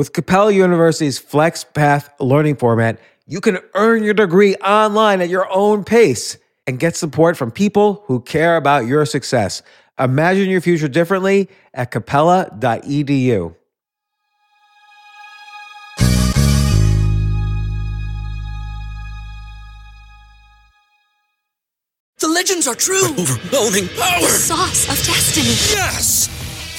With Capella University's FlexPath learning format, you can earn your degree online at your own pace and get support from people who care about your success. Imagine your future differently at capella.edu. The legends are true. Overwhelming power! The Sauce of destiny. Yes!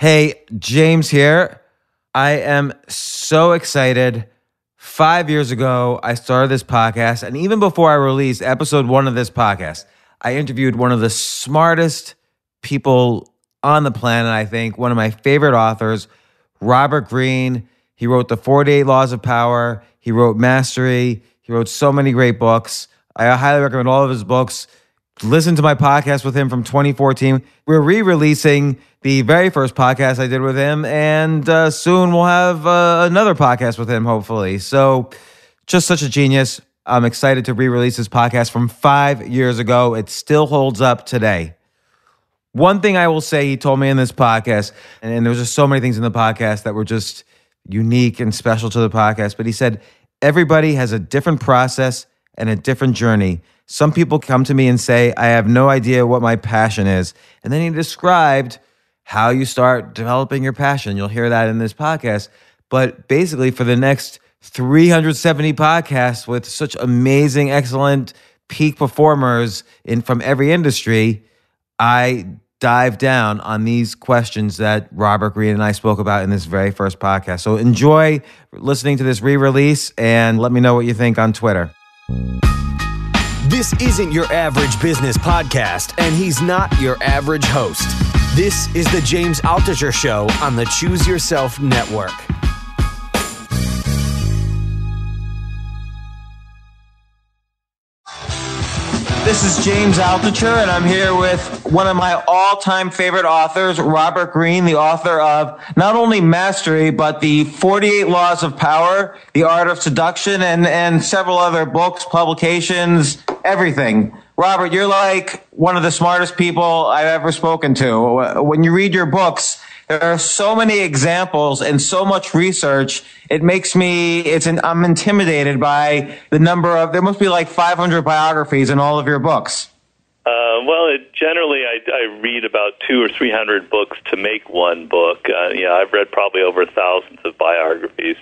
Hey, James here. I am so excited. Five years ago, I started this podcast, and even before I released episode one of this podcast, I interviewed one of the smartest people on the planet, I think, one of my favorite authors, Robert Greene. He wrote The 48 Laws of Power, he wrote Mastery, he wrote so many great books. I highly recommend all of his books. Listen to my podcast with him from 2014. We're re releasing the very first podcast I did with him, and uh, soon we'll have uh, another podcast with him, hopefully. So, just such a genius. I'm excited to re release this podcast from five years ago. It still holds up today. One thing I will say, he told me in this podcast, and, and there was just so many things in the podcast that were just unique and special to the podcast, but he said, everybody has a different process and a different journey. Some people come to me and say, I have no idea what my passion is. And then he described how you start developing your passion. You'll hear that in this podcast. But basically, for the next 370 podcasts with such amazing, excellent peak performers in from every industry, I dive down on these questions that Robert Greene and I spoke about in this very first podcast. So enjoy listening to this re-release and let me know what you think on Twitter. This isn't your average business podcast, and he's not your average host. This is the James Altucher Show on the Choose Yourself Network. This is James Altucher, and I'm here with one of my all-time favorite authors, Robert Greene, the author of not only Mastery, but the 48 Laws of Power, The Art of Seduction, and, and several other books, publications, everything. Robert, you're like one of the smartest people I've ever spoken to. When you read your books, there are so many examples and so much research. It makes me, it's an, I'm intimidated by the number of, there must be like 500 biographies in all of your books. Uh, well, it, generally, I, I read about two or three hundred books to make one book. Uh, yeah, I've read probably over thousands of biographies.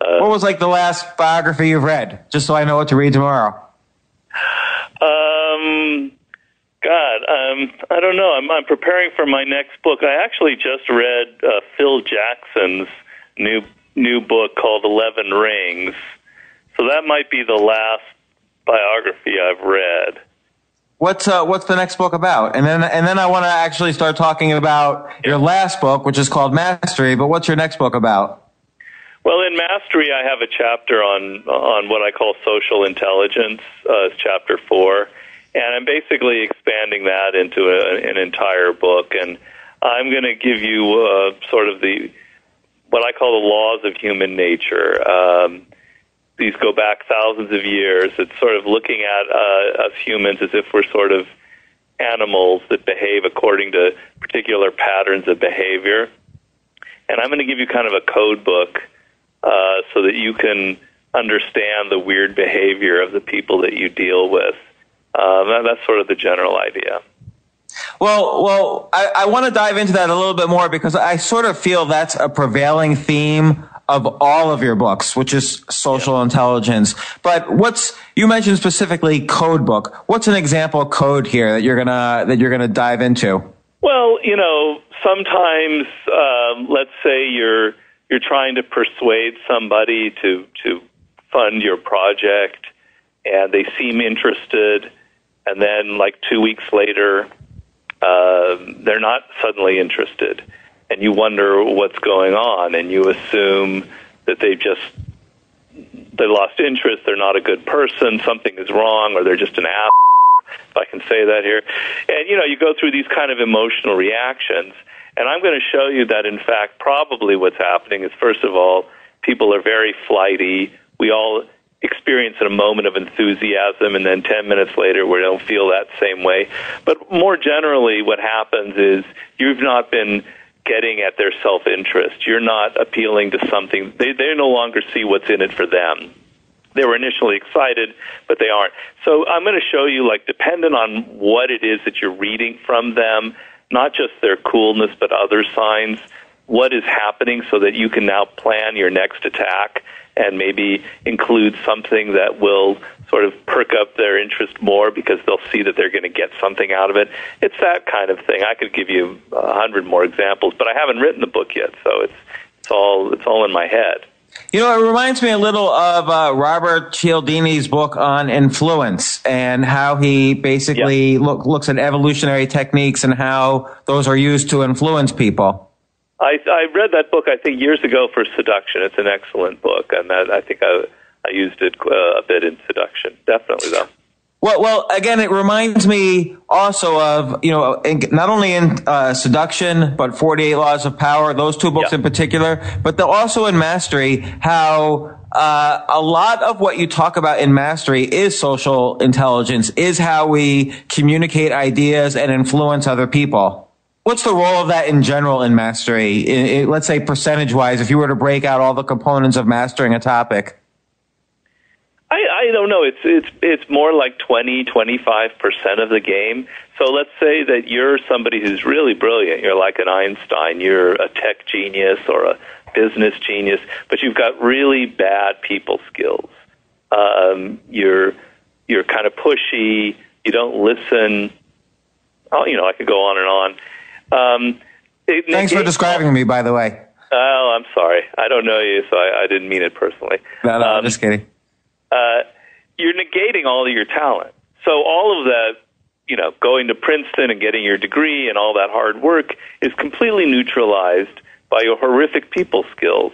Uh, what was like the last biography you've read? Just so I know what to read tomorrow. Um, God, um, I don't know. I'm, I'm preparing for my next book. I actually just read uh, Phil Jackson's new new book called Eleven Rings, so that might be the last biography I've read. What's uh, what's the next book about? And then and then I want to actually start talking about your last book, which is called Mastery. But what's your next book about? Well, in Mastery, I have a chapter on on what I call social intelligence. Uh, chapter four, and I'm basically expanding that into a, an entire book. And I'm going to give you uh, sort of the what I call the laws of human nature. Um, these go back thousands of years. It's sort of looking at uh, us humans as if we're sort of animals that behave according to particular patterns of behavior. And I'm going to give you kind of a code book uh, so that you can understand the weird behavior of the people that you deal with. Um, that, that's sort of the general idea. Well, well, I, I want to dive into that a little bit more because I sort of feel that's a prevailing theme of all of your books, which is social intelligence. But what's you mentioned specifically code book? What's an example code here that you're gonna that you're gonna dive into? Well, you know, sometimes um, let's say you're you're trying to persuade somebody to to fund your project, and they seem interested, and then like two weeks later, uh, they're not suddenly interested. and you wonder what's going on, and you assume that they just they lost interest, they're not a good person, something is wrong, or they're just an ass. If I can say that here, and you know, you go through these kind of emotional reactions, and I'm going to show you that in fact, probably what's happening is first of all, people are very flighty. We all experience a moment of enthusiasm and then 10 minutes later we don't feel that same way. But more generally, what happens is you've not been getting at their self interest. You're not appealing to something, they, they no longer see what's in it for them. They were initially excited, but they aren't. So I'm going to show you, like, dependent on what it is that you're reading from them, not just their coolness, but other signs, what is happening so that you can now plan your next attack and maybe include something that will sort of perk up their interest more because they'll see that they're going to get something out of it. It's that kind of thing. I could give you a hundred more examples, but I haven't written the book yet, so it's it's all it's all in my head. You know, it reminds me a little of uh, Robert Cialdini's book on influence and how he basically Yep. look, looks at evolutionary techniques and how those are used to influence people. I, I read that book I think years ago for Seduction. It's an excellent book, and that, I think I I used it uh, a bit in Seduction. Definitely though. Well, well, again, it reminds me also of you know in, not only in uh, Seduction, but Forty Eight Laws of Power. Those two books Yeah. in particular, but the, also in Mastery, how uh, a lot of what you talk about in Mastery is social intelligence, is how we communicate ideas and influence other people. What's the role of that in general in mastery? In, in- let's say percentage wise, if you were to break out all the components of mastering a topic. I, I don't know. It's it's it's more like twenty twenty five percent of the game. So let's say that you're somebody who's really brilliant. You're like an Einstein. You're a tech genius or a business genius, but you've got really bad people skills. Um, you're you're kind of pushy. You don't listen. Oh, you know, I could go on and on. Um, it Thanks for negates- describing me, by the way. Oh, I'm sorry. I don't know you, so I, I didn't mean it personally. No, no, I'm Um, just kidding. Uh, you're negating all of your talent. So all of that, you know, going to Princeton and getting your degree and all that hard work is completely neutralized by your horrific people skills.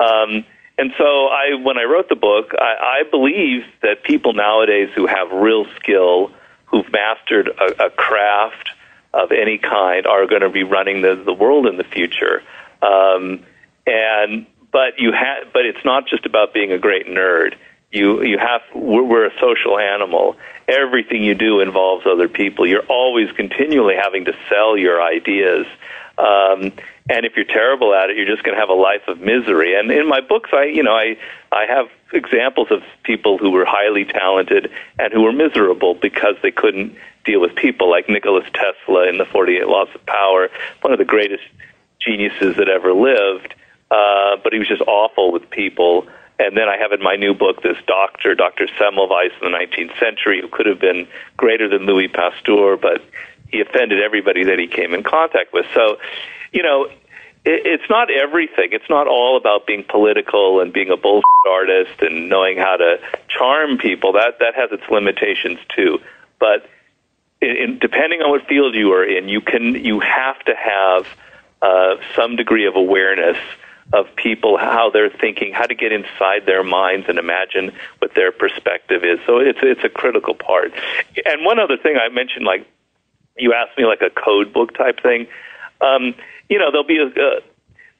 Um, and so I, when I wrote the book, I, I believe that people nowadays who have real skill, who've mastered a, a craft of any kind, are going to be running the, the world in the future. Um, and but you have, but it's not just about being a great nerd. You you have we're, we're a social animal. Everything you do involves other people. You're always continually having to sell your ideas. Um, and if you're terrible at it, you're just going to have a life of misery. And in my books, I you know I I have examples of people who were highly talented and who were miserable because they couldn't deal with people, like Nikola Tesla in the 48 Laws of Power, one of the greatest geniuses that ever lived. Uh, but he was just awful with people. And then I have in my new book this doctor, Dr. Semmelweis in the 19th century, who could have been greater than Louis Pasteur, but he offended everybody that he came in contact with. So, you know, it's not everything. It's not all about being political and being a bullshit artist and knowing how to charm people. That that has its limitations too. But in, in, depending on what field you are in, you can you have to have uh, some degree of awareness of people, how they're thinking, how to get inside their minds and imagine what their perspective is. So it's it's a critical part. And one other thing I mentioned, like you asked me, like a code book type thing. Um, you know, there'll be a uh,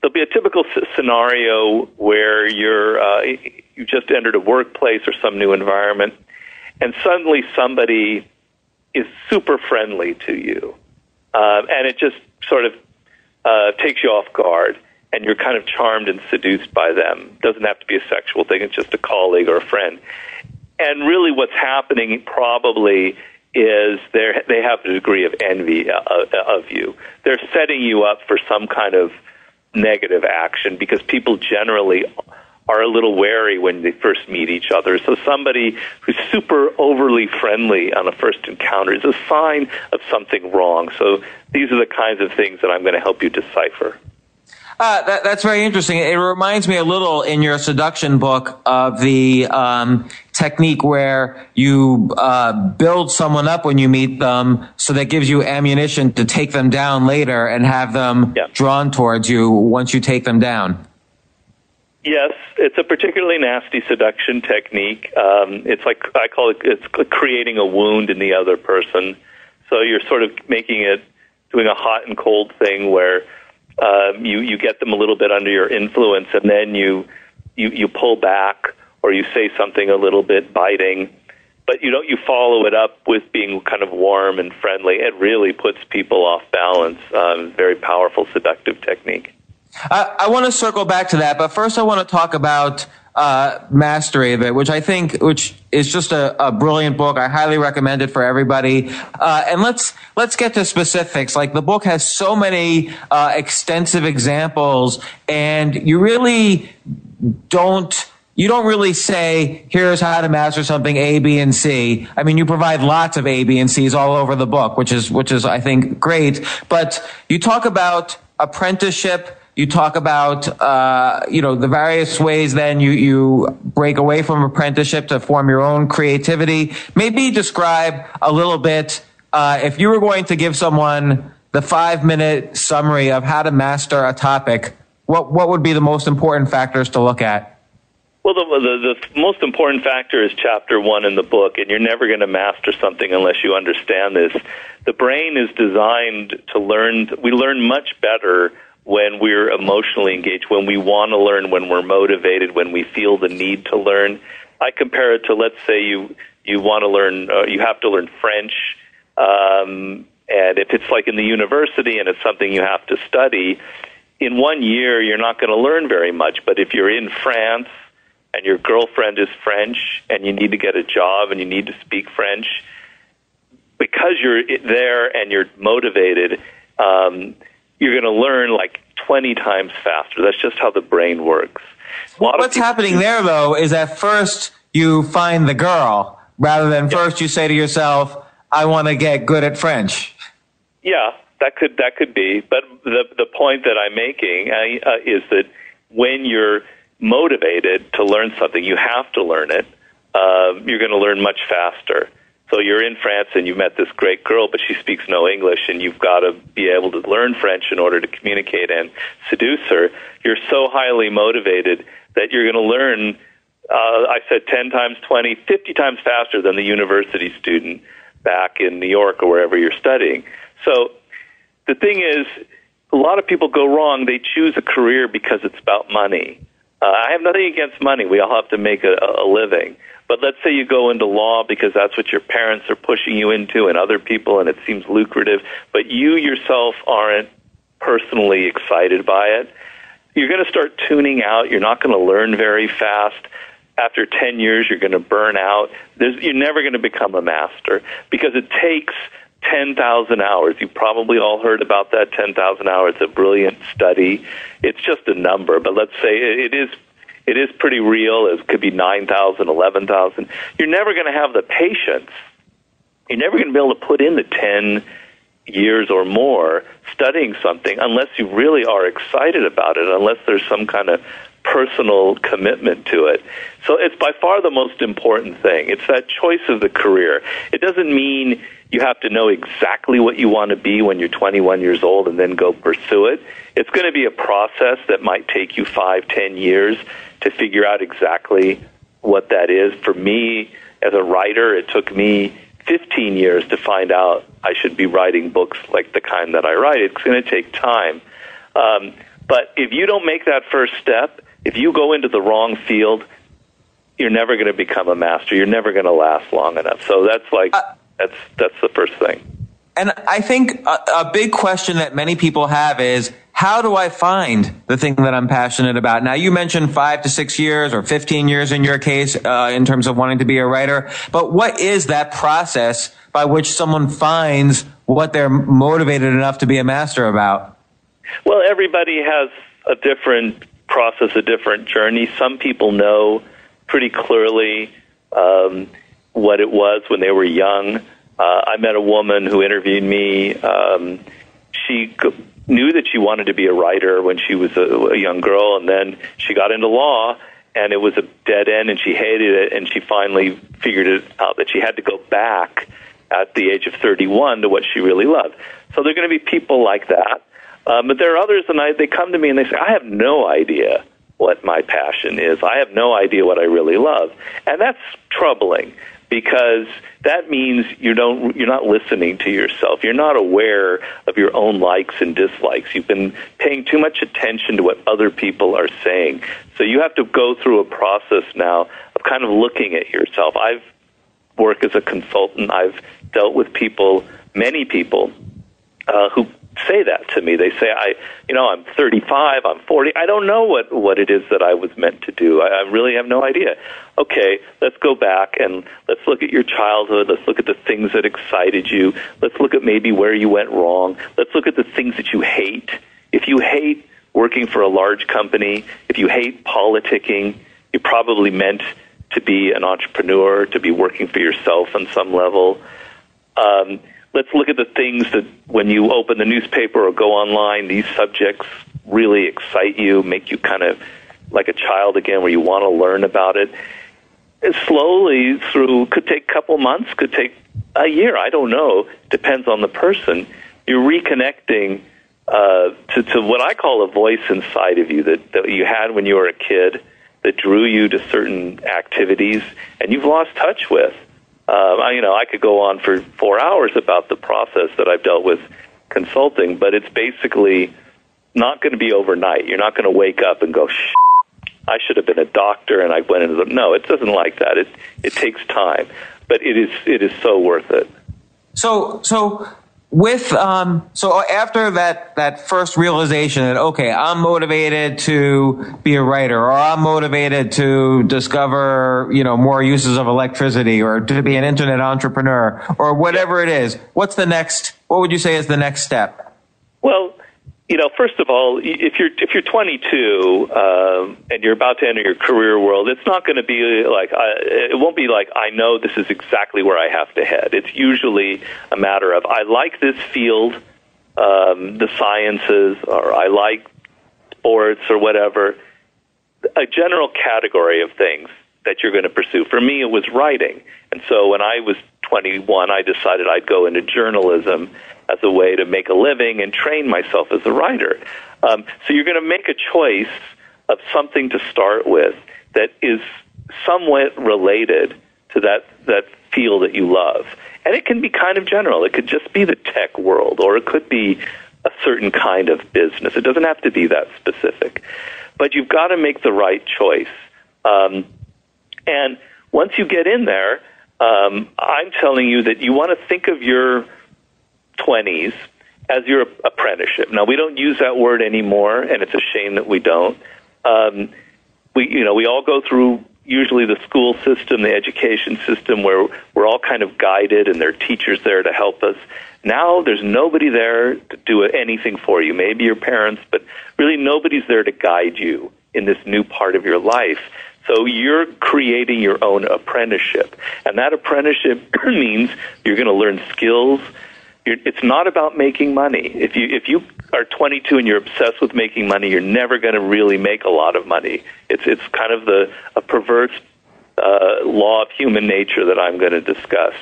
there'll be a typical scenario where you're uh, you just entered a workplace or some new environment, and suddenly somebody is super friendly to you, um, and it just sort of uh, takes you off guard, and you're kind of charmed and seduced by them. Doesn't have to be a sexual thing; it's just a colleague or a friend. And really, what's happening probably is they have a degree of envy uh, of you. They're setting you up for some kind of negative action because people generally are a little wary when they first meet each other. So somebody who's super overly friendly on a first encounter is a sign of something wrong. So these are the kinds of things that I'm going to help you decipher. Uh, that, that's very interesting. It reminds me a little in your seduction book of the um, technique where you uh, build someone up when you meet them, so that gives you ammunition to take them down later and have them Yeah. drawn towards you once you take them down. Yes, it's a particularly nasty seduction technique. Um, it's like I call it it's creating a wound in the other person. So you're sort of making it doing a hot and cold thing where um, you you get them a little bit under your influence, and then you you you pull back or you say something a little bit biting, but you don't you follow it up with being kind of warm and friendly. It really puts people off balance. Um, very powerful seductive technique. I, I want to circle back to that, but first I want to talk about uh, Mastery of It, which I think, which is just a, a brilliant book. I highly recommend it for everybody. Uh, and let's let's get to specifics. Like the book has so many uh, extensive examples, and you really don't you don't really say here's how to master something A, B, and C. I mean, you provide lots of A, B, and C's all over the book, which is which is I think great. But you talk about apprenticeship. You talk about uh, you know the various ways then you you break away from apprenticeship to form your own creativity. Maybe describe a little bit uh, if you were going to give someone the five minute summary of how to master a topic. What what would be the most important factors to look at? Well, the, the, the most important factor is chapter one in the book, and you're never going to master something unless you understand this. The brain is designed to learn, we learn much better when we're emotionally engaged, when we want to learn, when we're motivated, when we feel the need to learn. I compare it to, let's say you, you want to learn, uh, you have to learn French, um, and if it's like in the university and it's something you have to study, in one year you're not going to learn very much. But if you're in France and your girlfriend is French and you need to get a job and you need to speak French, because you're there and you're motivated, um, you're going to learn like 20 times faster. That's just how the brain works. Of What's people- happening there, though, is at first you find the girl rather than first you say to yourself, I want to get good at French. Yeah, that could that could be. But the the point that I'm making uh, uh, is that when you're motivated to learn something, you have to learn it. Um, you're going to learn much faster. So you're in France and you met this great girl, but she speaks no English, and you've got to be able to learn French in order to communicate and seduce her. You're so highly motivated that you're going to learn. Uh, I said 10 times 20, 50 times faster than the university student back in New York or wherever you're studying. So the thing is, a lot of people go wrong. They choose a career because it's about money. Uh, I have nothing against money. We all have to make a, a living. But let's say you go into law because that's what your parents are pushing you into and other people, and it seems lucrative, but you yourself aren't personally excited by it. You're going to start tuning out. You're not going to learn very fast. After 10 years, you're going to burn out. There's, you're never going to become a master because it takes 10,000 hours. You probably all heard about that 10,000 hours. A brilliant study. It's just a number, but let's say it is it is pretty real. It could be 9,000, 11,000. You're never going to have the patience. You're never going to be able to put in the 10 years or more studying something unless you really are excited about it, unless there's some kind of personal commitment to it. So it's by far the most important thing. It's that choice of the career. It doesn't mean you have to know exactly what you want to be when you're 21 years old and then go pursue it. It's going to be a process that might take you five, ten years to figure out exactly what that is. For me, as a writer, it took me 15 years to find out I should be writing books like the kind that I write. It's going to take time. Um, but if you don't make that first step, if you go into the wrong field, you're never going to become a master. You're never going to last long enough. So that's like that's that's the first thing. And I think a, a big question that many people have is how do I find the thing that I'm passionate about? Now, you mentioned five to six years or 15 years in your case, uh, in terms of wanting to be a writer. But what is that process by which someone finds what they're motivated enough to be a master about? Well, everybody has a different process, a different journey. Some people know pretty clearly um, what it was when they were young. Uh, I met a woman who interviewed me. Um, she knew that she wanted to be a writer when she was a, a young girl, and then she got into law, and it was a dead end, and she hated it, and she finally figured it out that she had to go back at the age of 31 to what she really loved. So there are going to be people like that. Um, but there are others, and I, they come to me and they say, I have no idea what my passion is. I have no idea what I really love. And that's troubling because that means you don't you're not listening to yourself. You're not aware of your own likes and dislikes. You've been paying too much attention to what other people are saying. So you have to go through a process now of kind of looking at yourself. I've worked as a consultant. I've dealt with people, many people uh, who say that to me. They say, "I, you know, I'm 35, I'm 40. I don't know what what it is that I was meant to do. I, I really have no idea." Okay, let's go back and let's look at your childhood. Let's look at the things that excited you. Let's look at maybe where you went wrong. Let's look at the things that you hate. If you hate working for a large company, if you hate politicking, you probably meant to be an entrepreneur, to be working for yourself on some level. Um, let's look at the things that when you open the newspaper or go online, these subjects really excite you, make you kind of like a child again, where you want to learn about it. And slowly through could take a couple months, could take a year. I don't know. Depends on the person. You're reconnecting uh, to, to what I call a voice inside of you that, that you had when you were a kid that drew you to certain activities and you've lost touch with. Um, I, you know, I could go on for four hours about the process that I've dealt with consulting, but it's basically not going to be overnight. You're not going to wake up and go, Shh, I should have been a doctor and I went into the. No, it doesn't like that. It it takes time, but it is it is so worth it. So so with um so after that that first realization that okay i'm motivated to be a writer or i'm motivated to discover you know more uses of electricity or to be an internet entrepreneur or whatever it is what's the next what would you say is the next step? Well you know, first of all, if you're if you're 22 um, and you're about to enter your career world, it's not going to be like I, it won't be like I know this is exactly where I have to head. It's usually a matter of I like this field, um, the sciences, or I like sports or whatever. A general category of things that you're going to pursue. For me, it was writing, and so when I was 21, I decided I'd go into journalism as a way to make a living and train myself as a writer. Um, so you're going to make a choice of something to start with that is somewhat related to that that field that you love. And it can be kind of general. It could just be the tech world, or it could be a certain kind of business. It doesn't have to be that specific. But you've got to make the right choice. Um, and once you get in there, um, I'm telling you that you want to think of your 20s as your apprenticeship. Now we don't use that word anymore, and it's a shame that we don't. Um, we, you know, we all go through usually the school system, the education system, where we're all kind of guided, and there are teachers there to help us. Now there's nobody there to do anything for you. Maybe your parents, but really nobody's there to guide you in this new part of your life. So you're creating your own apprenticeship, and that apprenticeship means you're going to learn skills it's not about making money. If you if you are 22 and you're obsessed with making money, you're never going to really make a lot of money. It's it's kind of the a perverse uh, law of human nature that I'm going to discuss.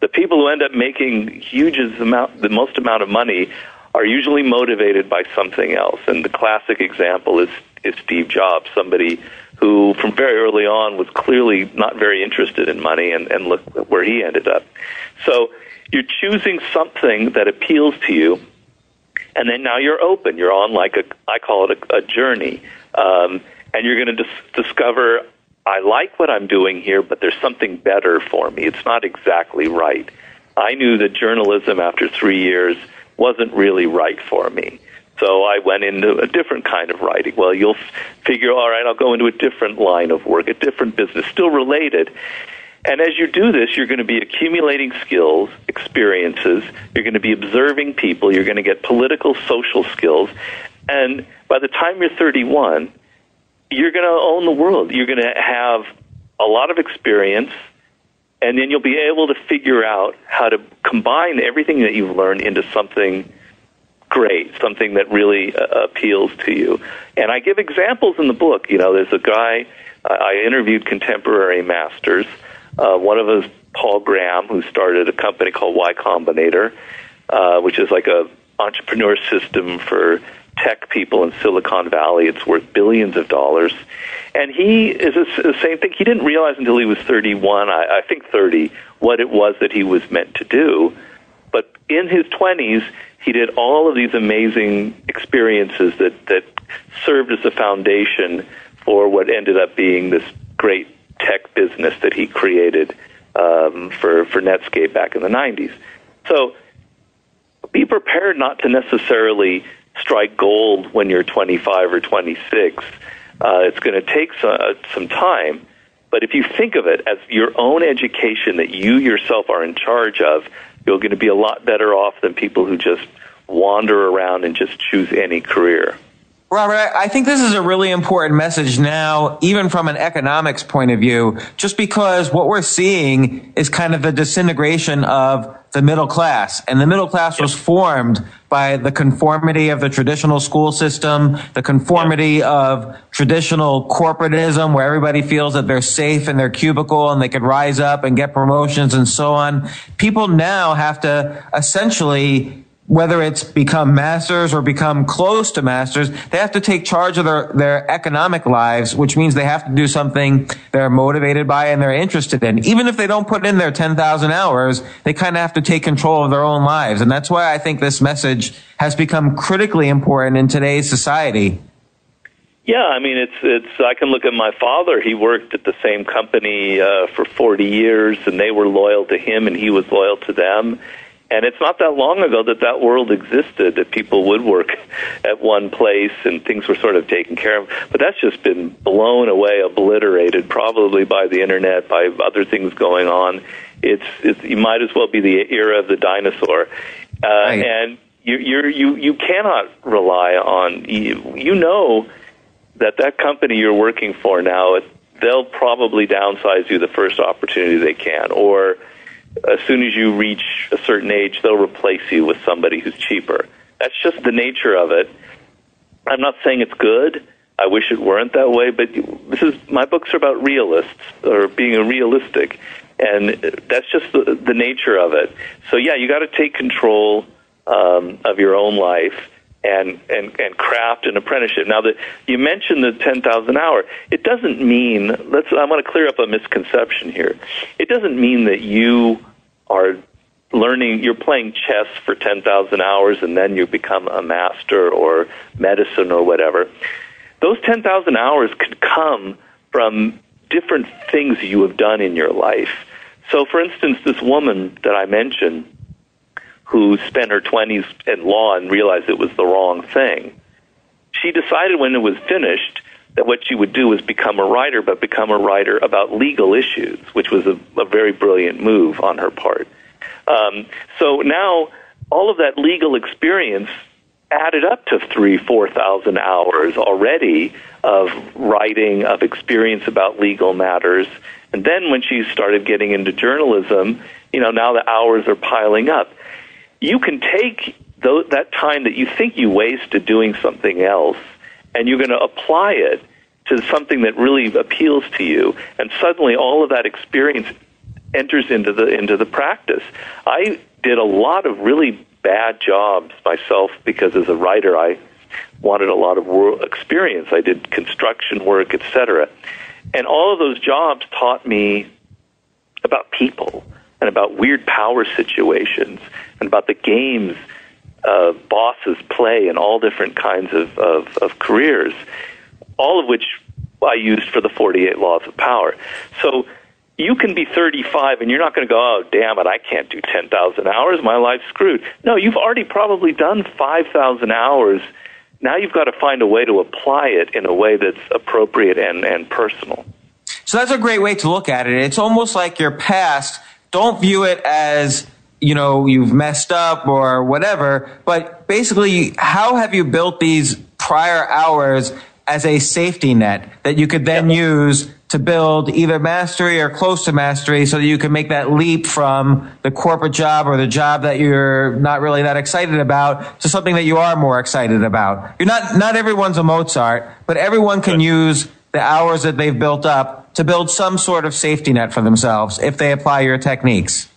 The people who end up making huge amount, the most amount of money, are usually motivated by something else. And the classic example is is Steve Jobs, somebody who from very early on was clearly not very interested in money, and, and look where he ended up. So you're choosing something that appeals to you, and then now you're open. You're on like a, I call it a, a journey, um, and you're going to dis- discover I like what I'm doing here, but there's something better for me. It's not exactly right. I knew that journalism after three years wasn't really right for me. So I went into a different kind of writing. Well, you'll figure, all right, I'll go into a different line of work, a different business, still related. And as you do this, you're going to be accumulating skills, experiences, you're going to be observing people, you're going to get political, social skills. And by the time you're 31, you're going to own the world. You're going to have a lot of experience, and then you'll be able to figure out how to combine everything that you've learned into something great, something that really uh, appeals to you. And I give examples in the book. You know, there's a guy I interviewed contemporary masters. Uh, one of them is Paul Graham, who started a company called Y Combinator, uh, which is like a entrepreneur system for tech people in Silicon Valley. It's worth billions of dollars. And he is the same thing. He didn't realize until he was 31, I, I think 30, what it was that he was meant to do. But in his 20s, he did all of these amazing experiences that, that served as a foundation for what ended up being this great tech business that he created um, for, for Netscape back in the 90s. So be prepared not to necessarily strike gold when you're 25 or 26. Uh, it's going to take some, uh, some time, but if you think of it as your own education that you yourself are in charge of, you're going to be a lot better off than people who just wander around and just choose any career. Robert, I think this is a really important message now, even from an economics point of view, just because what we're seeing is kind of the disintegration of the middle class. And the middle class was formed by the conformity of the traditional school system, the conformity of traditional corporatism, where everybody feels that they're safe in their cubicle and they could rise up and get promotions and so on. People now have to essentially whether it's become masters or become close to masters, they have to take charge of their, their economic lives, which means they have to do something they're motivated by and they're interested in. Even if they don't put in their 10,000 hours, they kind of have to take control of their own lives. And that's why I think this message has become critically important in today's society. Yeah, I mean, it's it's. I can look at my father. He worked at the same company uh, for 40 years, and they were loyal to him, and he was loyal to them and it's not that long ago that that world existed, that people would work at one place and things were sort of taken care of. But that's just been blown away, obliterated, probably by the internet, by other things going on. It's, it's you might as well be the era of the dinosaur, uh, right. and you you're, you you cannot rely on you, you know that that company you're working for now they'll probably downsize you the first opportunity they can, or as soon as you reach a certain age, they'll replace you with somebody who's cheaper. That's just the nature of it. I'm not saying it's good. I wish it weren't that way, but this is my books are about realists or being realistic, and that's just the, the nature of it. So yeah, you got to take control um, of your own life and, and, and craft an apprenticeship. Now, that you mentioned the 10,000 hour, it doesn't mean, let's, I want to clear up a misconception here. It doesn't mean that you are learning, you're playing chess for 10,000 hours and then you become a master or medicine or whatever. Those 10,000 hours could come from different things you have done in your life. So, for instance, this woman that I mentioned, who spent her 20s in law and realized it was the wrong thing. She decided when it was finished that what she would do was become a writer, but become a writer about legal issues, which was a, a very brilliant move on her part. Um, so now all of that legal experience added up to three, four thousand hours already of writing, of experience about legal matters. And then when she started getting into journalism, you know, now the hours are piling up you can take those, that time that you think you wasted doing something else and you're going to apply it to something that really appeals to you and suddenly all of that experience enters into the into the practice. I did a lot of really bad jobs myself because as a writer i wanted a lot of work experience. I did construction work etc and all of those jobs taught me about people and about weird power situations and about the games uh, bosses play in all different kinds of, of, of careers, all of which I used for the 48 laws of power. So you can be 35 and you're not going to go, oh, damn it, I can't do 10,000 hours. My life's screwed. No, you've already probably done 5,000 hours. Now you've got to find a way to apply it in a way that's appropriate and, and personal. So that's a great way to look at it. It's almost like your past don't view it as you know you've messed up or whatever but basically how have you built these prior hours as a safety net that you could then use to build either mastery or close to mastery so that you can make that leap from the corporate job or the job that you're not really that excited about to something that you are more excited about. You're not, not everyone's a Mozart, but everyone can use the hours that they've built up to build some sort of safety net for themselves if they apply your techniques.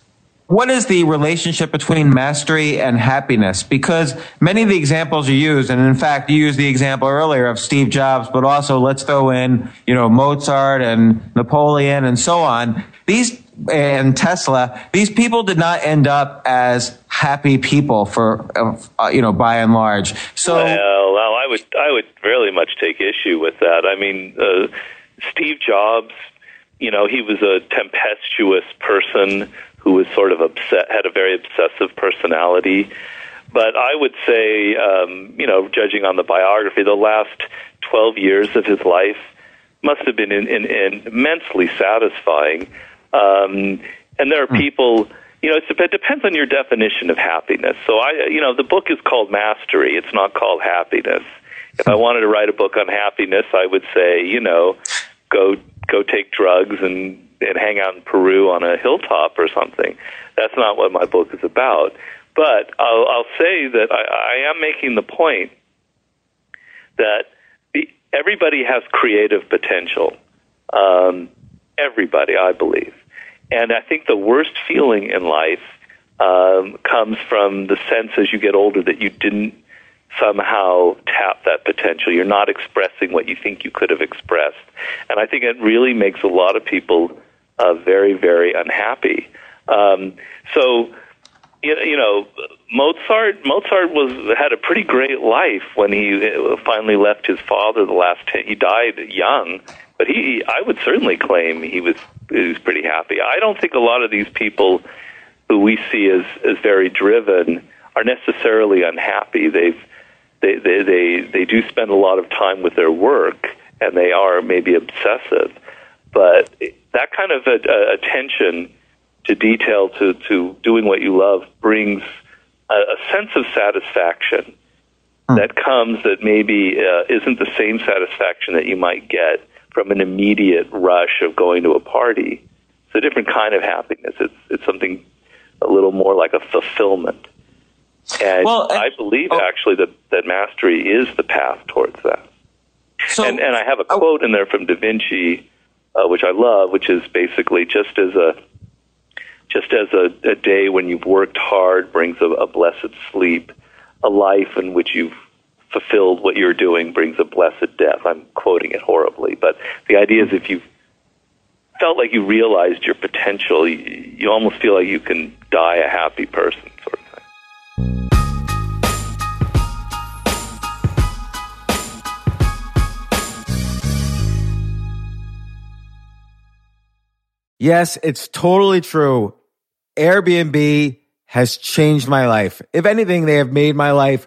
What is the relationship between mastery and happiness? Because many of the examples you use, and in fact, you used the example earlier of Steve Jobs, but also let's throw in, you know, Mozart and Napoleon and so on. These and Tesla, these people did not end up as happy people for, uh, you know, by and large. So, well, well, I would, I would really much take issue with that. I mean, uh, Steve Jobs, you know, he was a tempestuous person who was sort of upset, had a very obsessive personality. But I would say, um, you know, judging on the biography, the last 12 years of his life must have been in, in, in immensely satisfying. Um, and there are hmm. people, you know, it depends on your definition of happiness. So I, you know, the book is called Mastery. It's not called Happiness. If I wanted to write a book on happiness, I would say, you know, go go take drugs and and hang out in Peru on a hilltop or something. That's not what my book is about. But I'll, I'll say that I, I am making the point that the, everybody has creative potential. Um, everybody, I believe. And I think the worst feeling in life um, comes from the sense as you get older that you didn't somehow tap that potential. You're not expressing what you think you could have expressed. And I think it really makes a lot of people uh, very, very unhappy. Um, so, you know, Mozart Mozart was had a pretty great life when he uh, finally left his father. The last ten, he died young, but he I would certainly claim he was was pretty happy. I don't think a lot of these people who we see as as very driven are necessarily unhappy. They've they they they, they do spend a lot of time with their work, and they are maybe obsessive, but that kind of a, a attention to detail, to, to doing what you love, brings a, a sense of satisfaction hmm. that comes that maybe uh, isn't the same satisfaction that you might get from an immediate rush of going to a party. It's a different kind of happiness. It's it's something a little more like a fulfillment. And well, I believe oh, actually that, that mastery is the path towards that. So, and, and I have a oh. quote in there from Da Vinci uh, which I love, which is basically just as a just as a, a day when you've worked hard brings a, a blessed sleep, a life in which you've fulfilled what you're doing brings a blessed death. I'm quoting it horribly, but the idea is if you felt like you realized your potential, you, you almost feel like you can die a happy person, sort of. Thing. Yes, it's totally true. Airbnb has changed my life. If anything, they have made my life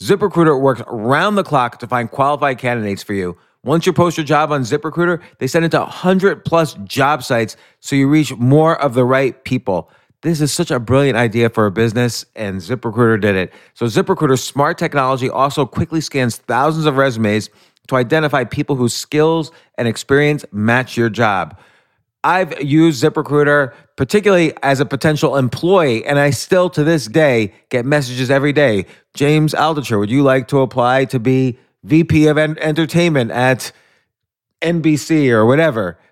ZipRecruiter works round the clock to find qualified candidates for you. Once you post your job on ZipRecruiter, they send it to 100 plus job sites so you reach more of the right people. This is such a brilliant idea for a business, and ZipRecruiter did it. So, ZipRecruiter's smart technology also quickly scans thousands of resumes to identify people whose skills and experience match your job. I've used ZipRecruiter, particularly as a potential employee, and I still to this day get messages every day. James Altucher, would you like to apply to be VP of en- entertainment at NBC or whatever.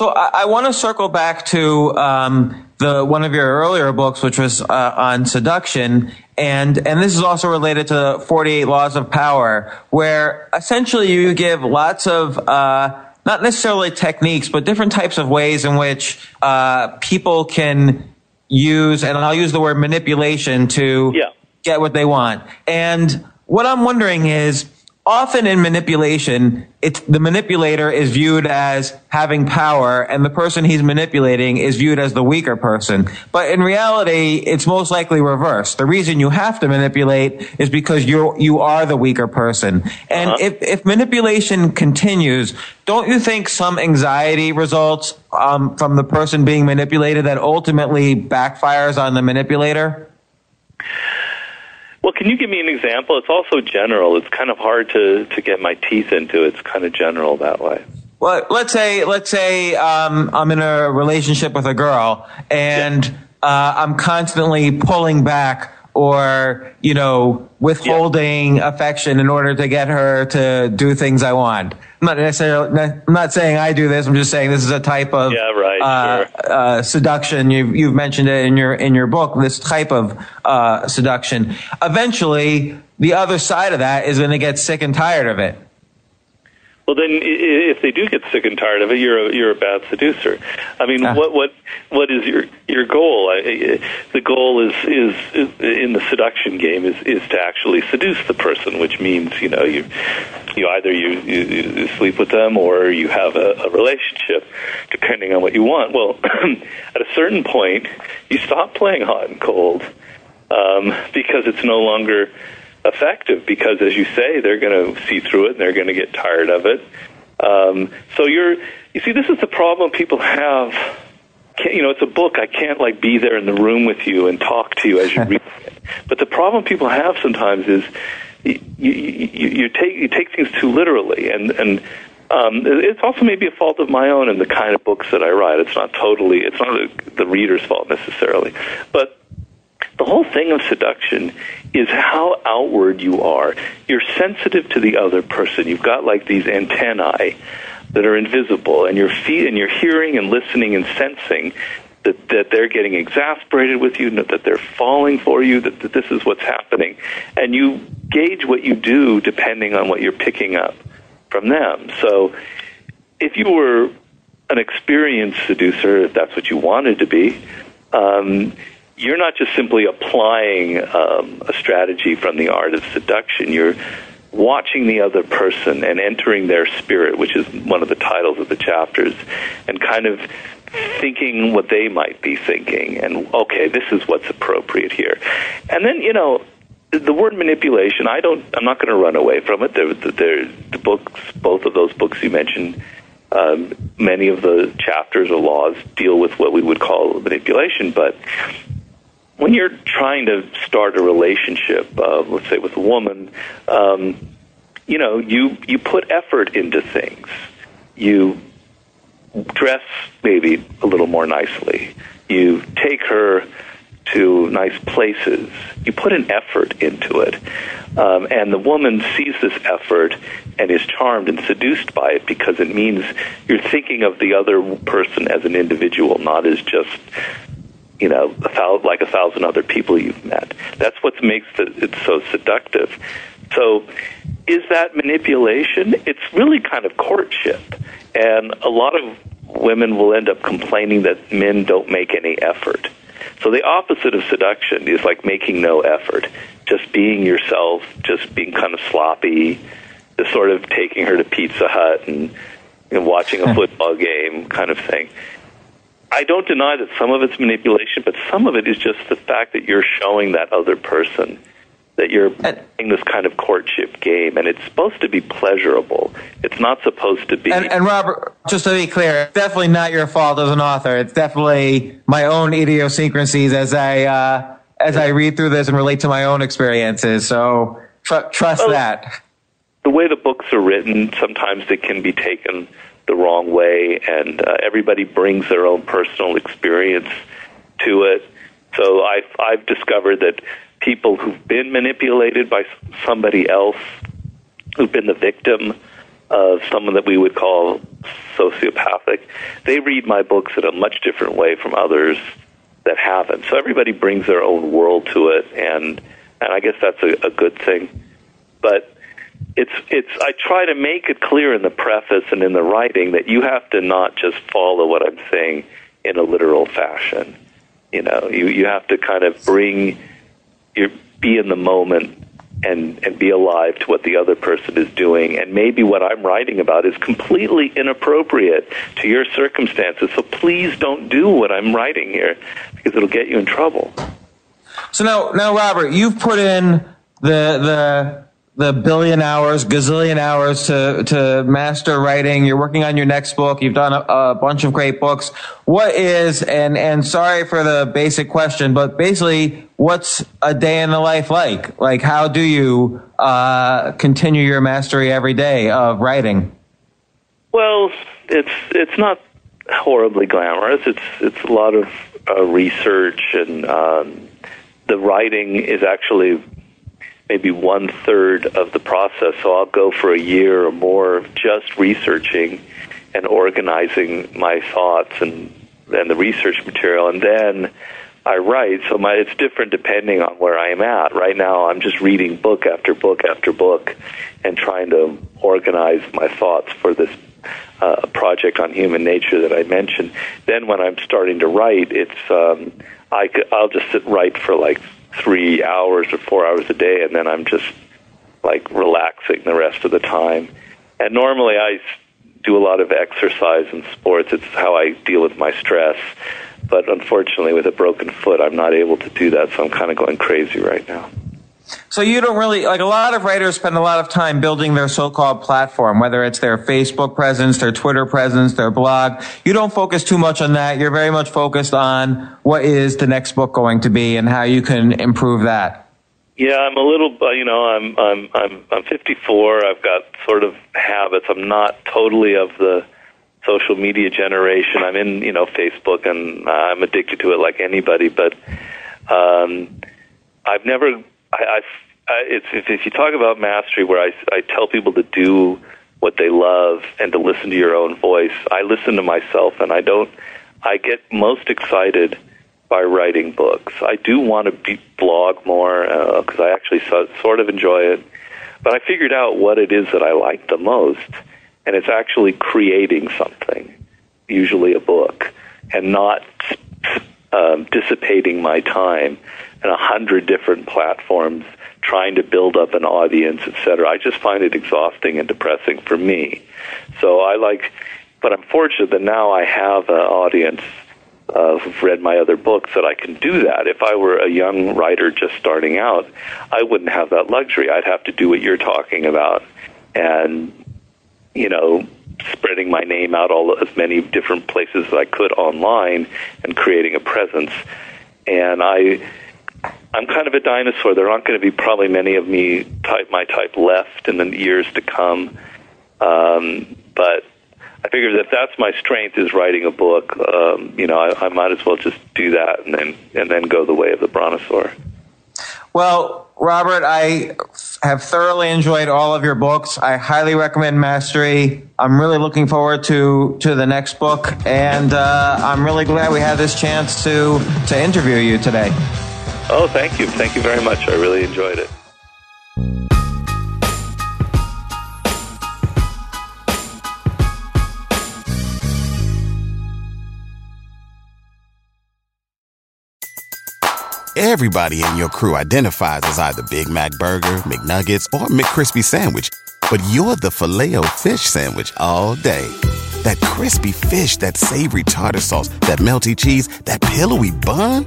So I, I want to circle back to um, the one of your earlier books, which was uh, on seduction, and and this is also related to 48 Laws of Power, where essentially you give lots of uh, not necessarily techniques, but different types of ways in which uh, people can use, and I'll use the word manipulation to Yeah. get what they want. And what I'm wondering is, often in manipulation, it's the manipulator is viewed as having power and the person he's manipulating is viewed as the weaker person. But in reality, it's most likely reversed. The reason you have to manipulate is because you're, you are the weaker person. And if, if manipulation continues, don't you think some anxiety results um, from the person being manipulated that ultimately backfires on the manipulator? Well, can you give me an example? It's also general. It's kind of hard to, to get my teeth into. It's kind of general that way. well, let's say let's say um, I'm in a relationship with a girl and uh, I'm constantly pulling back or you know withholding affection in order to get her to do things I want. I'm not necessarily. I'm not saying I do this. I'm just saying this is a type of Yeah, right, uh, sure. uh, seduction. You've you've mentioned it in your in your book. This type of uh, seduction. Eventually, the other side of that is going to get sick and tired of it. Well, then, if they do get sick and tired of it, you're a, you're a bad seducer. I mean, Ah. what what what is your your goal? The goal is, is is in the seduction game is is to actually seduce the person, which means you know you you either you, you, you sleep with them or you have a, a relationship, depending on what you want. Well, at a certain point, you stop playing hot and cold um, because it's no longer effective. Because, as you say, they're going to see through it and they're going to get tired of it. Um, so you're, you see, this is the problem people have. Can't, you know, it's a book. I can't like be there in the room with you and talk to you as you read it. But the problem people have sometimes is you, you, you, you take you take things too literally, and and um, it's also maybe a fault of my own in the kind of books that I write. It's not totally, it's not the, the reader's fault necessarily, but the whole thing of seduction is how outward you are. You're sensitive to the other person. You've got like these antennae that are invisible, and you're fe- and you're hearing and listening and sensing that, that they're getting exasperated with you, that they're falling for you, that, that this is what's happening, and you gauge what you do depending on what you're picking up from them. So, if you were an experienced seducer, if that's what you wanted to be, um, you're not just simply applying um, a strategy from the art of seduction. You're watching the other person and entering their spirit, which is one of the titles of the chapters, and kind of thinking what they might be thinking. And okay, this is what's appropriate here. And then you know. The word manipulation, I don't. I'm not going to run away from it. There, there, the books, both of those books you mentioned, um, many of the chapters or laws deal with what we would call manipulation. But when you're trying to start a relationship, uh, let's say with a woman, um, you know, you you put effort into things. You dress maybe a little more nicely. You take her to nice places. You put an effort into it. Um, and the woman sees this effort and is charmed and seduced by it because it means you're thinking of the other person as an individual, not as just you know, a thousand, like a thousand other people you've met. That's what makes it, so seductive. So, is that manipulation? It's really kind of courtship, and a lot of women will end up complaining that men don't make any effort. So the opposite of seduction is like making no effort, just being yourself, just being kind of sloppy, just sort of taking her to Pizza Hut and, and watching a football game kind of thing. I don't deny that some of it's manipulation, but some of it is just the fact that you're showing that other person that you're playing this kind of courtship game, and it's supposed to be pleasurable. It's not supposed to be. And, and Robert, just to be clear, it's definitely not your fault as an author. It's definitely my own idiosyncrasies as I uh, as I read through this and relate to my own experiences. So tr- trust Well, that. the way the books are written, sometimes they can be taken the wrong way, and uh, everybody brings their own personal experience to it. So I've, I've discovered that people who've been manipulated by somebody else, who've been the victim of someone that we would call sociopathic, they read my books in a much different way from others that haven't. So everybody brings their own world to it, and and I guess that's a, a good thing. But it's it's I try to make it clear in the preface and in the writing that you have to not just follow what I'm saying in a literal fashion. You know, you you have to kind of bring your be in the moment and and be alive to what the other person is doing and maybe what I'm writing about is completely inappropriate to your circumstances so please don't do what I'm writing here because it'll get you in trouble. So now, now, Robert, you've put in the the the billion hours, gazillion hours to to master writing. You're working on your next book. You've done a, a bunch of great books. What is and and sorry for the basic question, but basically, what's a day in the life like? Like, how do you uh, continue your mastery every day of writing? Well, it's it's not horribly glamorous. It's it's a lot of uh, research, and um, the writing is actually maybe one third of the process. So I'll go for a year or more just researching and organizing my thoughts and and the research material, and then I write. So my it's different depending on where I am at. Right now, I'm just reading book after book after book, and trying to organize my thoughts for this uh, project on human nature that I mentioned. Then when I'm starting to write, it's um, I could, I'll just sit write for like three hours or four hours a day, and then I'm just like relaxing the rest of the time. And normally I do a lot of exercise and sports. It's how I deal with my stress. But unfortunately, with a broken foot, I'm not able to do that, so I'm kind of going crazy right now. So you don't really like a lot of writers spend a lot of time building their so-called platform, whether it's their Facebook presence, their Twitter presence, their blog. You don't focus too much on that. You're very much focused on what is the next book going to be and how you can improve that. Yeah, I'm a little, uh, you know, I'm I'm I'm I'm 54. I've got sort of habits. I'm not totally of the social media generation. I'm in, you know, Facebook, and I'm addicted to it like anybody. But um, I've never, I, I've, I, it's, if, if you talk about mastery, where I I tell people to do what they love and to listen to your own voice. I listen to myself, and I don't. I get most excited by writing books. I do want to be, blog more because uh, I actually so, sort of enjoy it. But I figured out what it is that I like the most, and it's actually creating something, usually a book, and not um, dissipating my time in a hundred different platforms trying to build up an audience, etc. I just find it exhausting and depressing for me. So I like, but I'm fortunate that now I have an audience uh, who've read my other books that I can do that. If I were a young writer just starting out, I wouldn't have that luxury. I'd have to do what you're talking about, and you know, spreading my name out all as many different places as I could online and creating a presence. And I, I'm kind of a dinosaur. There aren't going to be probably many of me type my type left in the years to come. Um, but I figured that that's my strength is writing a book. Um, you know, I, I might as well just do that and then and then go the way of the brontosaur. Well, Robert, I have thoroughly enjoyed all of your books. I highly recommend Mastery. I'm really looking forward to to the next book, and uh, I'm really glad we had this chance to to interview you today. Oh, thank you, thank you very much. I really enjoyed it. Everybody in your crew identifies as either Big Mac Burger, McNuggets, or McCrispy Sandwich. But you're the filet fish Sandwich all day. That crispy fish, that savory tartar sauce, that melty cheese, that pillowy bun.